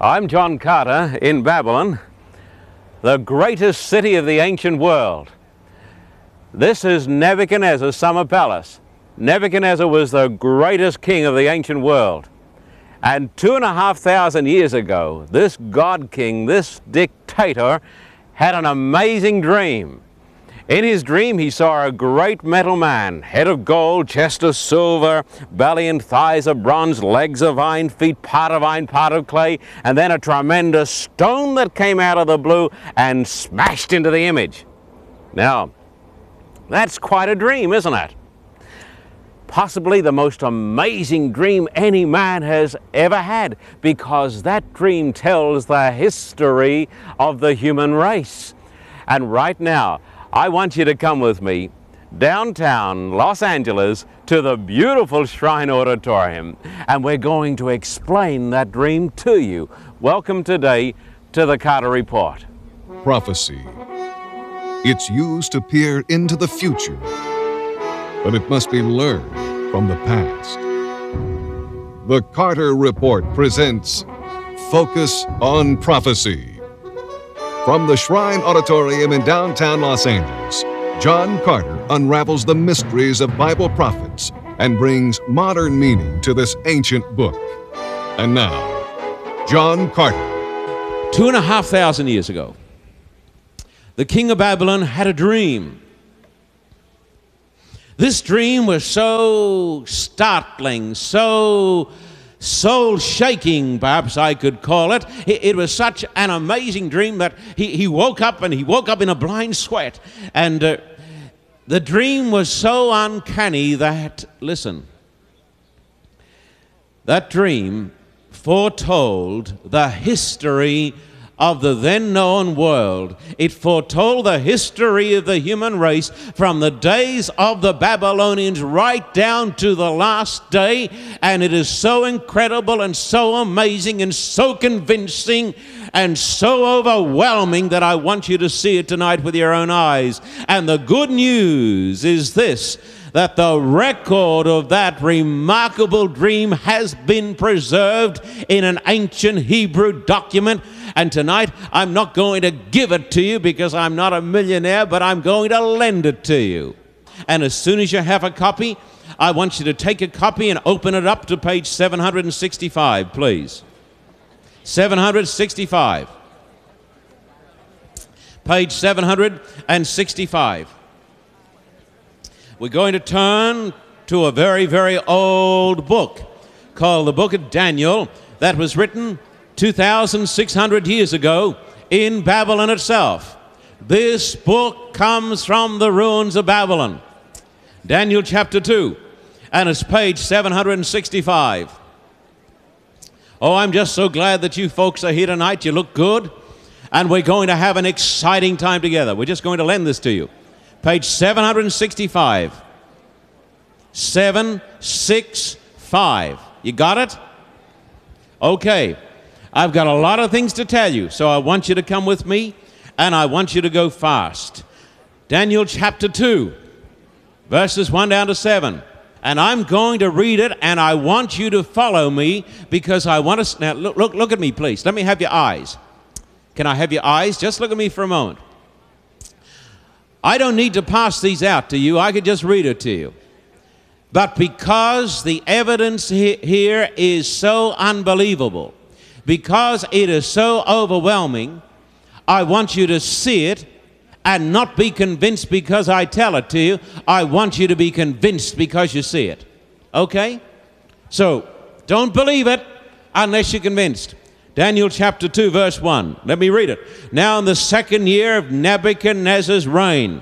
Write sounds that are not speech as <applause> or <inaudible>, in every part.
I'm John Carter in Babylon, the greatest city of the ancient world. This is Nebuchadnezzar's summer palace. Nebuchadnezzar was the greatest king of the ancient world. And two and a half thousand years ago, this God king, this dictator, had an amazing dream. In his dream, he saw a great metal man, head of gold, chest of silver, belly and thighs of bronze, legs of iron, feet part of iron, part of clay, and then a tremendous stone that came out of the blue and smashed into the image. Now, that's quite a dream, isn't it? Possibly the most amazing dream any man has ever had, because that dream tells the history of the human race. And right now, I want you to come with me downtown Los Angeles to the beautiful Shrine Auditorium, and we're going to explain that dream to you. Welcome today to the Carter Report. Prophecy. It's used to peer into the future, but it must be learned from the past. The Carter Report presents Focus on Prophecy. From the Shrine Auditorium in downtown Los Angeles, John Carter unravels the mysteries of Bible prophets and brings modern meaning to this ancient book. And now, John Carter. Two and a half thousand years ago, the king of Babylon had a dream. This dream was so startling, so soul shaking, perhaps I could call it. It was such an amazing dream that he, he woke up and he woke up in a blind sweat. And uh, the dream was so uncanny that, listen, that dream foretold the history of the then known world. It foretold the history of the human race from the days of the Babylonians right down to the last day. And it is so incredible and so amazing and so convincing and so overwhelming that I want you to see it tonight with your own eyes. And the good news is this that the record of that remarkable dream has been preserved in an ancient Hebrew document. And tonight, I'm not going to give it to you because I'm not a millionaire, but I'm going to lend it to you. And as soon as you have a copy, I want you to take a copy and open it up to page 765, please. 765. Page 765. We're going to turn to a very, very old book called the Book of Daniel that was written 2,600 years ago in Babylon itself. This book comes from the ruins of Babylon. Daniel chapter 2, and it's page 765. Oh, I'm just so glad that you folks are here tonight. You look good, and we're going to have an exciting time together. We're just going to lend this to you. Page 765. 765. You got it? Okay. I've got a lot of things to tell you, so I want you to come with me and I want you to go fast. Daniel chapter 2, verses 1 down to 7. And I'm going to read it and I want you to follow me because I want to. Now, look, look, look at me, please. Let me have your eyes. Can I have your eyes? Just look at me for a moment. I don't need to pass these out to you, I could just read it to you. But because the evidence here is so unbelievable, because it is so overwhelming, I want you to see it and not be convinced because I tell it to you. I want you to be convinced because you see it. Okay? So, don't believe it unless you're convinced. Daniel chapter 2, verse 1. Let me read it. Now, in the second year of Nebuchadnezzar's reign,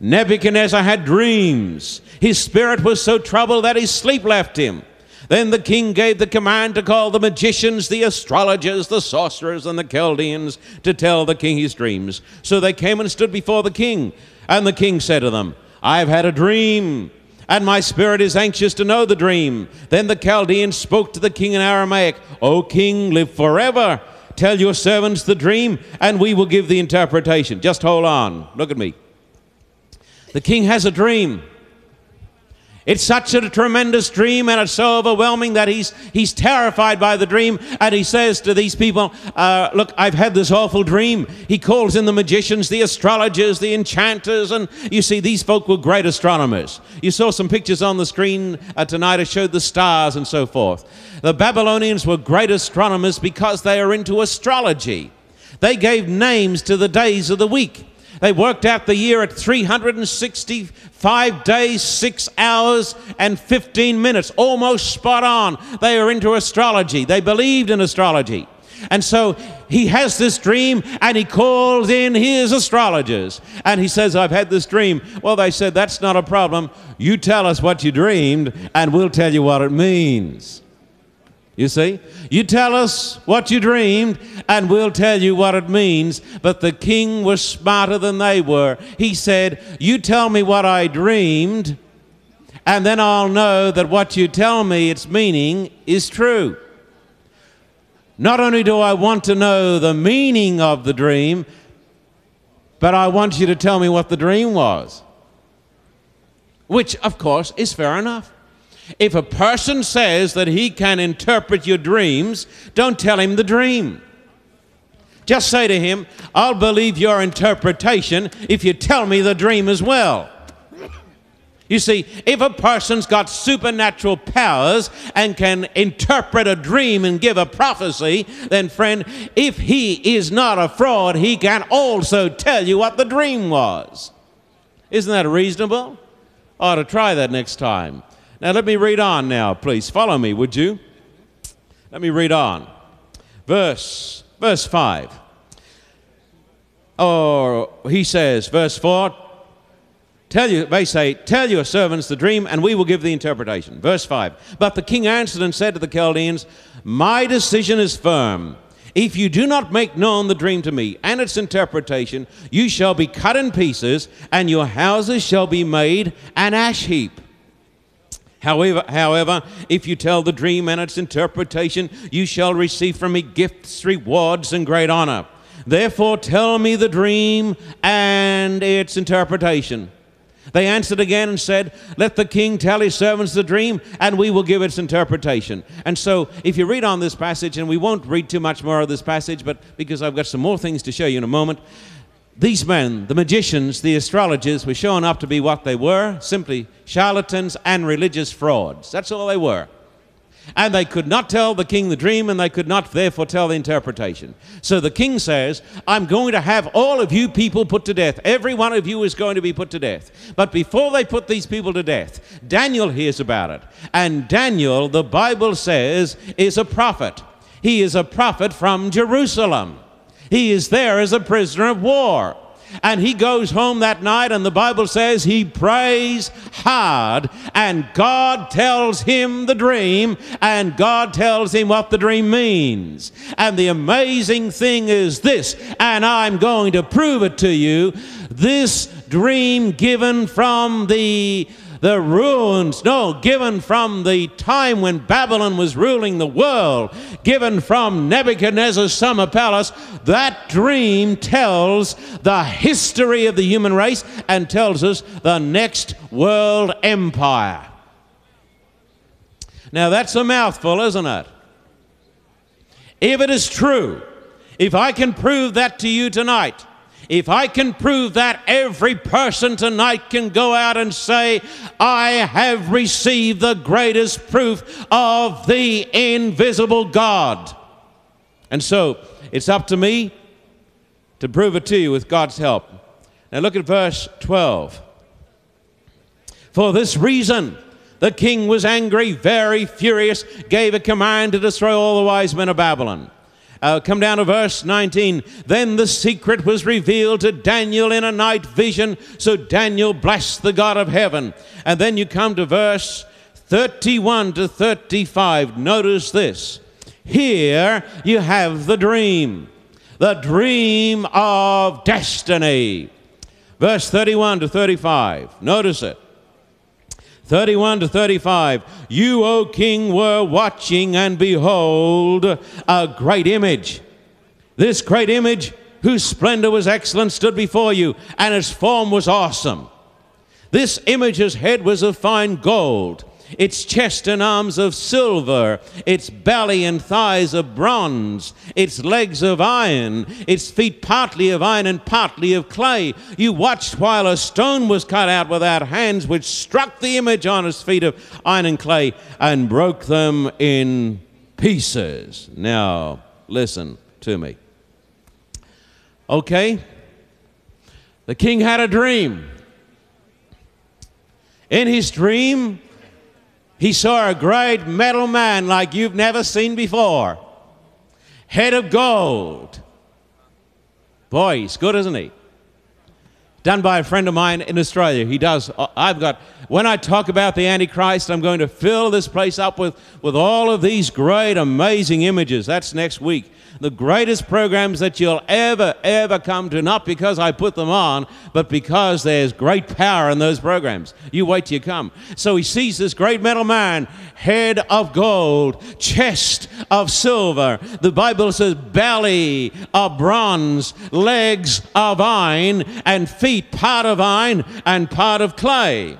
Nebuchadnezzar had dreams. His spirit was so troubled that his sleep left him. Then the king gave the command to call the magicians, the astrologers, the sorcerers, and the Chaldeans to tell the king his dreams. So they came and stood before the king. And the king said to them, I have had a dream and my spirit is anxious to know the dream. Then the Chaldeans spoke to the king in Aramaic, O king, live forever. Tell your servants the dream, and we will give the interpretation. Just hold on. Look at me. The king has a dream. It's such a tremendous dream and it's so overwhelming that he's, he's terrified by the dream. And he says to these people, uh, Look, I've had this awful dream. He calls in the magicians, the astrologers, the enchanters. And you see, these folk were great astronomers. You saw some pictures on the screen uh, tonight. I showed the stars and so forth. The Babylonians were great astronomers because they are into astrology. They gave names to the days of the week. They worked out the year at 365 days, 6 hours, and 15 minutes, almost spot on. They are into astrology. They believed in astrology. And so he has this dream and he calls in his astrologers and he says, I've had this dream. Well, they said, That's not a problem. You tell us what you dreamed and we'll tell you what it means. You see? You tell us what you dreamed, and we'll tell you what it means. But the king was smarter than they were. He said, You tell me what I dreamed, and then I'll know that what you tell me its meaning is true. Not only do I want to know the meaning of the dream, but I want you to tell me what the dream was. Which, of course, is fair enough. If a person says that he can interpret your dreams, don't tell him the dream. Just say to him, I'll believe your interpretation if you tell me the dream as well. You see, if a person's got supernatural powers and can interpret a dream and give a prophecy, then, friend, if he is not a fraud, he can also tell you what the dream was. Isn't that reasonable? I Ought to try that next time. Now, let me read on now, please. Follow me, would you? Let me read on. Verse, verse 5. Or he says, verse 4, Tell you, they say, Tell your servants the dream, and we will give the interpretation. Verse 5. But the king answered and said to the Chaldeans, My decision is firm. If you do not make known the dream to me and its interpretation, you shall be cut in pieces, and your houses shall be made an ash heap. However, however, if you tell the dream and its interpretation, you shall receive from me gifts, rewards, and great honor. Therefore, tell me the dream and its interpretation. They answered again and said, Let the king tell his servants the dream, and we will give its interpretation. And so, if you read on this passage, and we won't read too much more of this passage, but because I've got some more things to show you in a moment, these men, the magicians, the astrologers, were shown up to be what they were simply charlatans and religious frauds. That's all they were. And they could not tell the king the dream, and they could not therefore tell the interpretation. So the king says, I'm going to have all of you people put to death. Every one of you is going to be put to death. But before they put these people to death, Daniel hears about it. And Daniel, the Bible says, is a prophet. He is a prophet from Jerusalem. He is there as a prisoner of war. And he goes home that night, and the Bible says he prays hard, and God tells him the dream, and God tells him what the dream means. And the amazing thing is this, and I'm going to prove it to you this dream given from the the ruins, no, given from the time when Babylon was ruling the world, given from Nebuchadnezzar's summer palace, that dream tells the history of the human race and tells us the next world empire. Now that's a mouthful, isn't it? If it is true, if I can prove that to you tonight, if I can prove that, every person tonight can go out and say, I have received the greatest proof of the invisible God. And so it's up to me to prove it to you with God's help. Now look at verse 12. For this reason, the king was angry, very furious, gave a command to destroy all the wise men of Babylon. Uh, come down to verse 19. Then the secret was revealed to Daniel in a night vision. So Daniel blessed the God of heaven. And then you come to verse 31 to 35. Notice this. Here you have the dream, the dream of destiny. Verse 31 to 35. Notice it. 31 to 35. You, O king, were watching, and behold, a great image. This great image, whose splendor was excellent, stood before you, and its form was awesome. This image's head was of fine gold, its chest and arms of silver, its belly and thighs of bronze, its legs of iron, its feet partly of iron and partly of clay. You watched while a stone was cut out without hands, which struck the image on its feet of iron and clay and broke them in pieces. Now, listen to me. Okay? The king had a dream. In his dream, he saw a great metal man like you've never seen before, head of gold. Boy, he's good, isn't he? Done by a friend of mine in Australia. He does. Uh, I've got, when I talk about the Antichrist, I'm going to fill this place up with, with all of these great, amazing images. That's next week the greatest programs that you'll ever, ever come to, not because I put them on, but because there's great power in those programs. You wait till you come. So he sees this great metal man, head of gold, chest of silver. The Bible says belly of bronze, legs of iron, and feet part of iron and part of clay.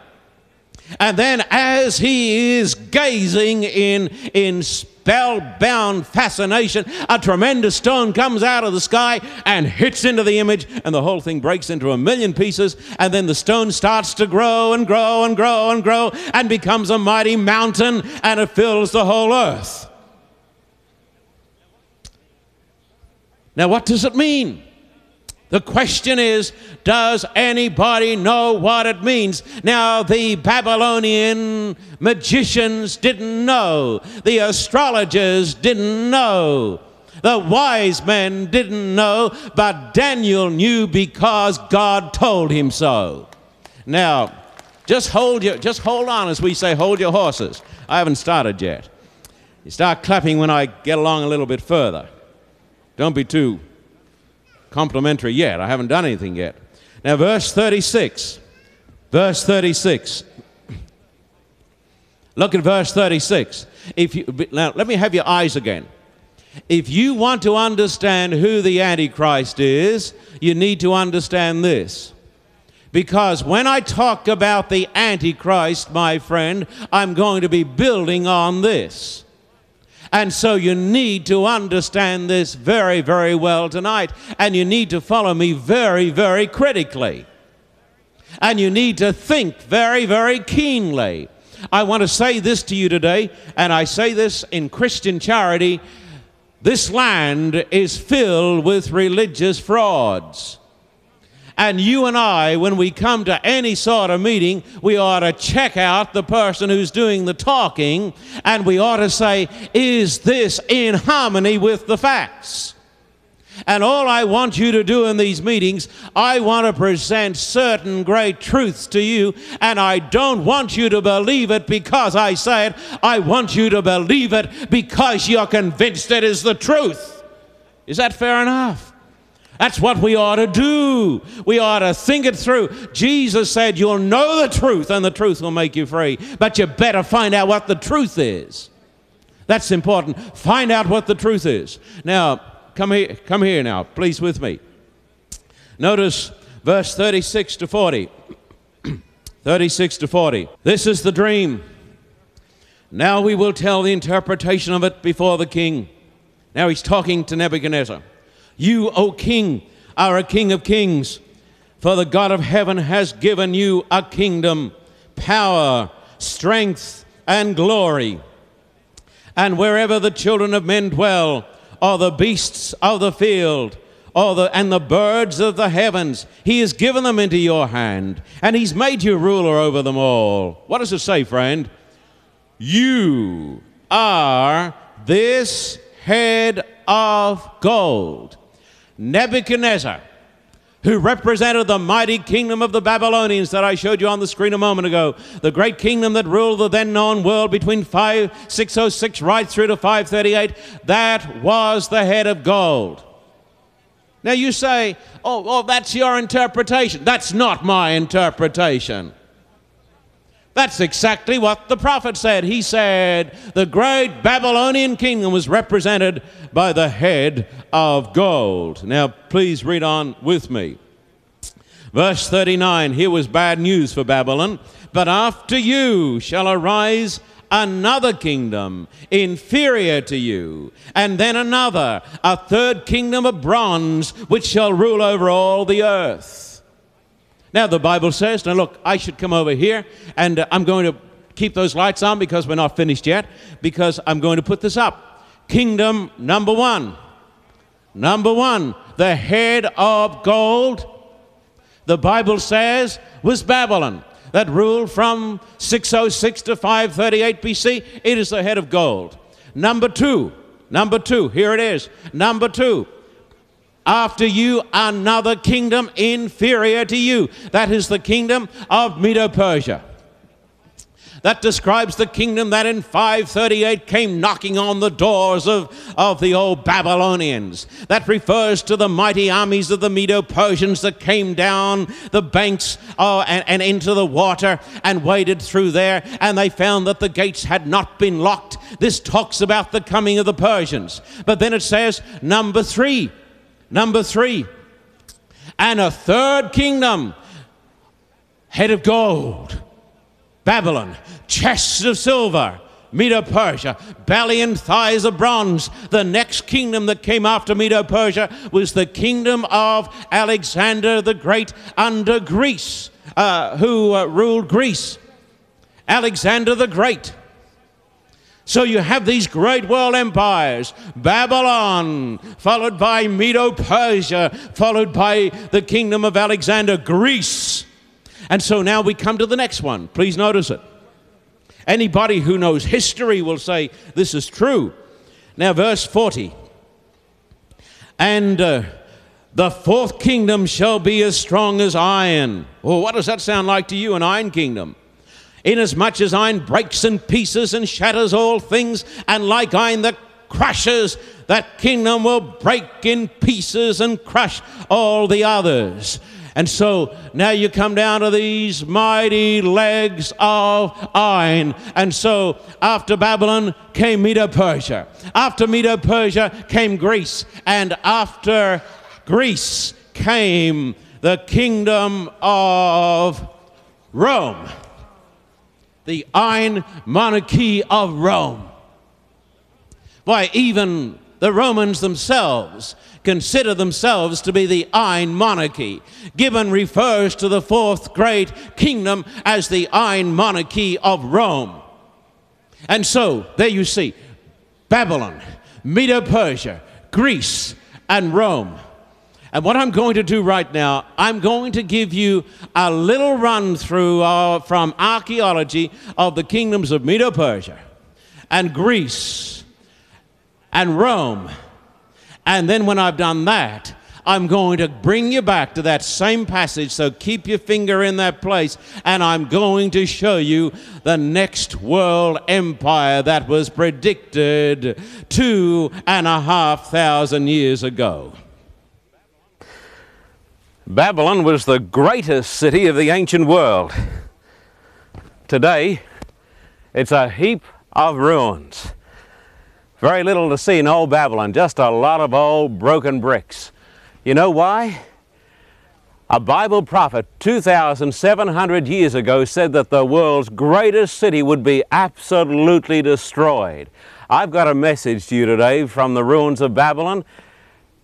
And then, as he is gazing in, in spellbound fascination, a tremendous stone comes out of the sky and hits into the image, and the whole thing breaks into a million pieces. And then the stone starts to grow and grow and grow and grow and becomes a mighty mountain, and it fills the whole earth. Now, what does it mean? The question is, does anybody know what it means? Now, the Babylonian magicians didn't know, the astrologers didn't know. The wise men didn't know, but Daniel knew because God told him so. Now, just hold your, just hold on as we say, hold your horses. I haven't started yet. You start clapping when I get along a little bit further. Don't be too complimentary yet. I haven't done anything yet. Now, verse 36. Verse 36. Look at verse 36. If you, now, let me have your eyes again. If you want to understand who the Antichrist is, you need to understand this. Because when I talk about the Antichrist, my friend, I'm going to be building on this. And so you need to understand this very, very well tonight. And you need to follow me very, very critically. And you need to think very, very keenly. I want to say this to you today, and I say this in Christian charity. This land is filled with religious frauds. And you and I, when we come to any sort of meeting, we ought to check out the person who's doing the talking and we ought to say, is this in harmony with the facts? And all I want you to do in these meetings, I want to present certain great truths to you, and I don't want you to believe it because I say it. I want you to believe it because you're convinced it is the truth. Is that fair enough? That's what we ought to do. We ought to think it through. Jesus said, You'll know the truth, and the truth will make you free. But you better find out what the truth is. That's important. Find out what the truth is. Now, come here, come here now, please, with me. Notice verse 36 to 40. <clears throat> 36 to 40. This is the dream. Now we will tell the interpretation of it before the king. Now he's talking to Nebuchadnezzar. You, O king, are a king of kings, for the God of heaven has given you a kingdom, power, strength, and glory. And wherever the children of men dwell, or the beasts of the field, or the, and the birds of the heavens, he has given them into your hand, and he's made you ruler over them all. What does it say, friend? You are this head of gold. Nebuchadnezzar, who represented the mighty kingdom of the Babylonians that I showed you on the screen a moment ago, the great kingdom that ruled the then known world between 5, 606 right through to 538, that was the head of gold. Now you say, oh, oh, that's your interpretation. That's not my interpretation. That's exactly what the prophet said. He said the great Babylonian kingdom was represented by the head of gold. Now, please read on with me. Verse 39 here was bad news for Babylon. But after you shall arise another kingdom inferior to you, and then another, a third kingdom of bronze, which shall rule over all the earth. Now, the Bible says, now look, I should come over here, and uh, I'm going to keep those lights on because we're not finished yet, because I'm going to put this up. Kingdom number one. Number one, the head of gold, the Bible says, was Babylon that ruled from 606 to 538 BC. It is the head of gold. Number two, number two, here it is. Number two, after you, another kingdom inferior to you. That is the kingdom of Medo Persia that describes the kingdom that in 538 came knocking on the doors of, of the old Babylonians. That refers to the mighty armies of the Medo Persians that came down the banks uh, and, and into the water and waded through there, and they found that the gates had not been locked. This talks about the coming of the Persians. But then it says, number three, number three, and a third kingdom, head of gold. Babylon, chests of silver, Medo Persia, belly and thighs of bronze. The next kingdom that came after Medo Persia was the kingdom of Alexander the Great under Greece, uh, who uh, ruled Greece. Alexander the Great. So you have these great world empires Babylon, followed by Medo Persia, followed by the kingdom of Alexander, Greece. And so now we come to the next one. Please notice it. Anybody who knows history will say this is true. Now, verse 40. And uh, the fourth kingdom shall be as strong as iron. Well, what does that sound like to you, an iron kingdom? Inasmuch as iron breaks in pieces and shatters all things, and like iron that crushes, that kingdom will break in pieces and crush all the others. And so now you come down to these mighty legs of iron. And so after Babylon came Medo Persia. After Medo Persia came Greece. And after Greece came the kingdom of Rome. The iron monarchy of Rome. Why, even the Romans themselves consider themselves to be the Iron Monarchy. Gibbon refers to the fourth great kingdom as the Iron Monarchy of Rome. And so, there you see Babylon, Medo Persia, Greece, and Rome. And what I'm going to do right now, I'm going to give you a little run through uh, from archaeology of the kingdoms of Medo Persia and Greece and Rome and then when I've done that, I'm going to bring you back to that same passage, so keep your finger in that place, and I'm going to show you the next world empire that was predicted two and a half thousand years ago. Babylon was the greatest city of the ancient world. Today, it's a heap of ruins. Very little to see in old Babylon, just a lot of old broken bricks. You know why? A Bible prophet 2,700 years ago said that the world's greatest city would be absolutely destroyed. I've got a message to you today from the ruins of Babylon.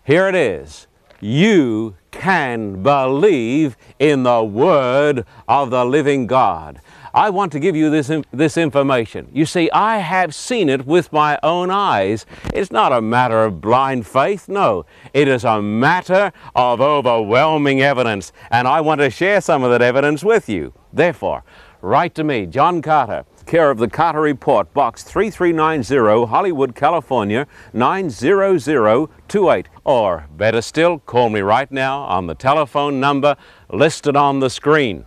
Here it is. You can believe in the Word of the living God. I want to give you this, this information. You see, I have seen it with my own eyes. It's not a matter of blind faith, no. It is a matter of overwhelming evidence, and I want to share some of that evidence with you. Therefore, write to me, John Carter, care of the Carter Report, Box 3390, Hollywood, California, 90028. Or, better still, call me right now on the telephone number listed on the screen.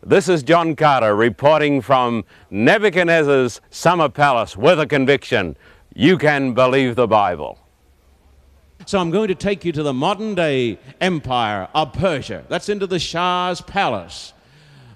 This is John Carter reporting from Nebuchadnezzar's summer palace with a conviction. You can believe the Bible. So I'm going to take you to the modern day empire of Persia. That's into the Shah's palace.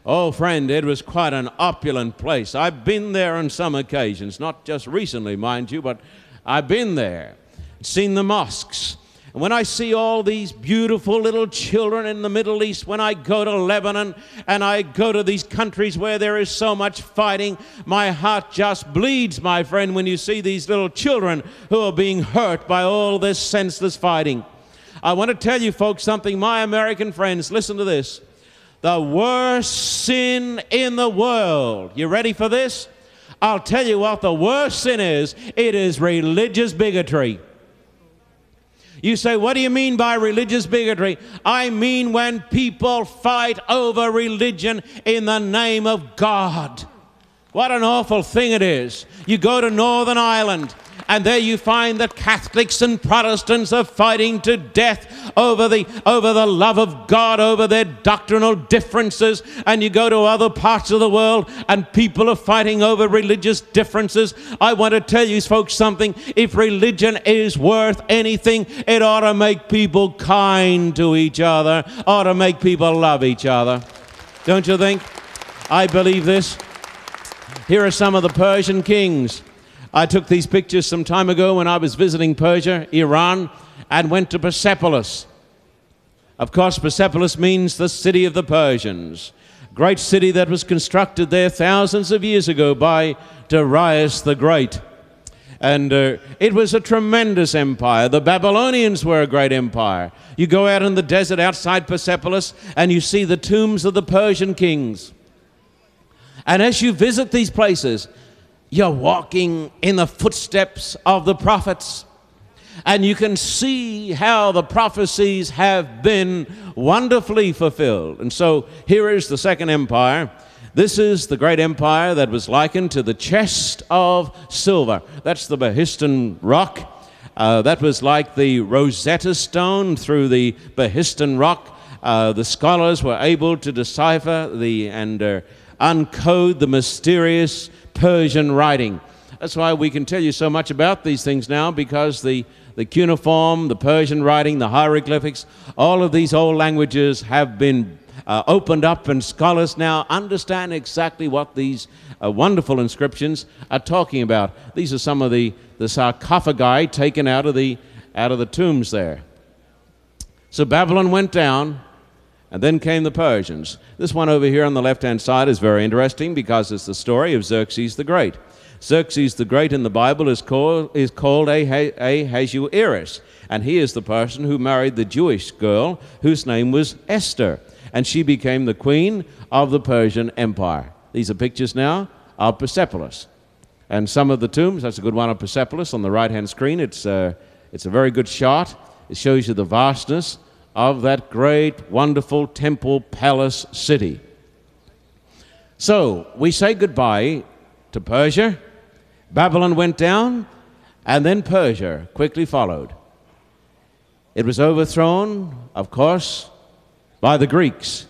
Oh, friend, it was quite an opulent place. I've been there on some occasions, not just recently, mind you, but I've been there, seen the mosques, And when I see all these beautiful little children in the Middle East, when I go to Lebanon and I go to these countries where there is so much fighting, my heart just bleeds, my friend, when you see these little children who are being hurt by all this senseless fighting. I want to tell you, folks, something. My American friends, listen to this. The worst sin in the world. You ready for this? I'll tell you what the worst sin is it is religious bigotry. You say, What do you mean by religious bigotry? I mean when people fight over religion in the name of God. What an awful thing it is. You go to Northern Ireland and there you find that Catholics and Protestants are fighting to death over the, over the love of God, over their doctrinal differences. And you go to other parts of the world and people are fighting over religious differences. I want to tell you folks something. If religion is worth anything, it ought to make people kind to each other, ought to make people love each other. Don't you think? I believe this. Here are some of the Persian kings. I took these pictures some time ago when I was visiting Persia, Iran, and went to Persepolis. Of course, Persepolis means the city of the Persians, great city that was constructed there thousands of years ago by Darius the Great. And uh, it was a tremendous empire. The Babylonians were a great empire. You go out in the desert outside Persepolis and you see the tombs of the Persian kings. And as you visit these places, you're walking in the footsteps of the prophets. And you can see how the prophecies have been wonderfully fulfilled. And so here is the Second Empire. This is the great empire that was likened to the chest of silver. That's the Behistun rock. Uh, that was like the Rosetta Stone through the Behistun rock. Uh, the scholars were able to decipher the and uh, uncode the mysterious Persian writing. That's why we can tell you so much about these things now because the, the cuneiform, the Persian writing, the hieroglyphics, all of these old languages have been uh, opened up, and scholars now understand exactly what these uh, wonderful inscriptions are talking about. These are some of the, the sarcophagi taken out of the, out of the tombs there. So Babylon went down, and then came the Persians. This one over here on the left hand side is very interesting because it's the story of Xerxes the Great. Xerxes the Great in the Bible is called, is called Ahasuerus, and he is the person who married the Jewish girl whose name was Esther, and she became the queen of the Persian Empire. These are pictures now of Persepolis. And some of the tombs, that's a good one of Persepolis on the right hand screen. It's, uh, it's a very good shot. It shows you the vastness of that great, wonderful temple palace city. So we say goodbye to Persia. Babylon went down, and then Persia quickly followed. It was overthrown, of course, by the Greeks.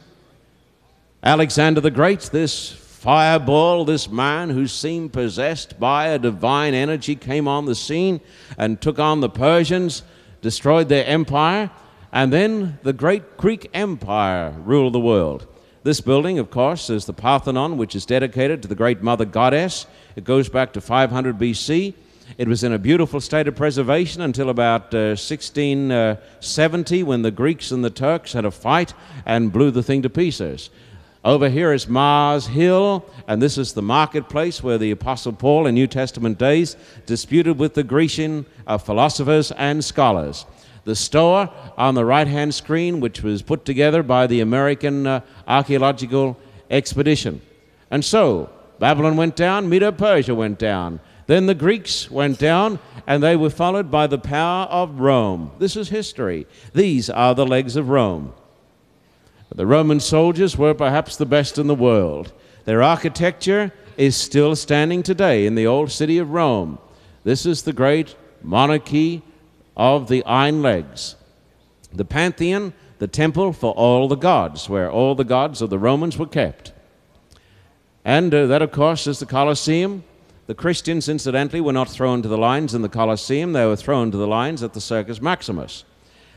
Alexander the Great, this fireball, this man who seemed possessed by a divine energy, came on the scene and took on the Persians, destroyed their empire, and then the great Greek Empire ruled the world. This building, of course, is the Parthenon, which is dedicated to the great mother goddess. It goes back to 500 BC. It was in a beautiful state of preservation until about uh, 1670 when the Greeks and the Turks had a fight and blew the thing to pieces. Over here is Mars Hill, and this is the marketplace where the Apostle Paul in New Testament days disputed with the Grecian uh, philosophers and scholars the Stoa on the right hand screen, which was put together by the American uh, Archaeological Expedition. And so, Babylon went down, Medo Persia went down. Then the Greeks went down, and they were followed by the power of Rome. This is history. These are the legs of Rome. The Roman soldiers were perhaps the best in the world. Their architecture is still standing today in the old city of Rome. This is the great monarchy of the Iron Legs. The Pantheon, the temple for all the gods, where all the gods of the Romans were kept. And uh, that, of course, is the Colosseum. The Christians, incidentally, were not thrown to the lions in the Colosseum, they were thrown to the lions at the Circus Maximus.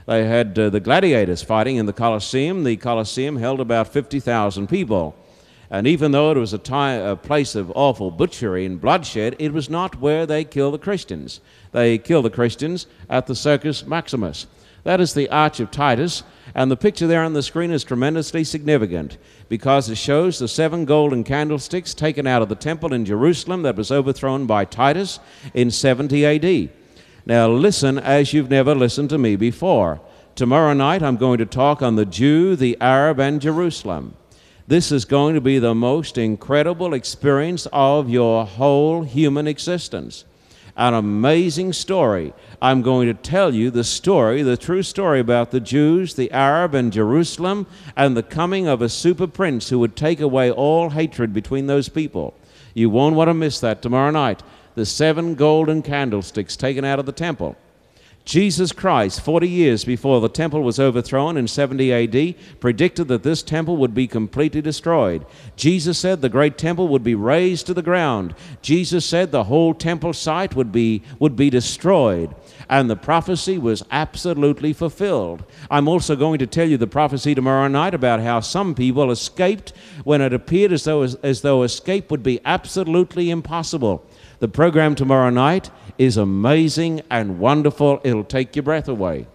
They had uh, the gladiators fighting in the Colosseum. The Colosseum held about 50,000 people. And even though it was a, a, place of awful butchery and bloodshed, it was not where they killed the Christians. They kill the Christians at the Circus Maximus. That is the Arch of Titus, and the picture there on the screen is tremendously significant because it shows the seven golden candlesticks taken out of the temple in Jerusalem that was overthrown by Titus in 70 AD. Now, listen as you've never listened to me before. Tomorrow night, I'm going to talk on the Jew, the Arab, and Jerusalem. This is going to be the most incredible experience of your whole human existence. An amazing story. I'm going to tell you the story, the true story about the Jews, the Arab, and Jerusalem, and the coming of a super prince who would take away all hatred between those people. You won't want to miss that tomorrow night. The seven golden candlesticks taken out of the temple. Jesus Christ, 40 years before the temple was overthrown in 70 AD, predicted that this temple would be completely destroyed. Jesus said the great temple would be razed to the ground. Jesus said the whole temple site would be, would be destroyed. And the prophecy was absolutely fulfilled. I'm also going to tell you the prophecy tomorrow night about how some people escaped when it appeared as though, as, as though escape would be absolutely impossible. The program tomorrow night is amazing and wonderful. It'll take your breath away.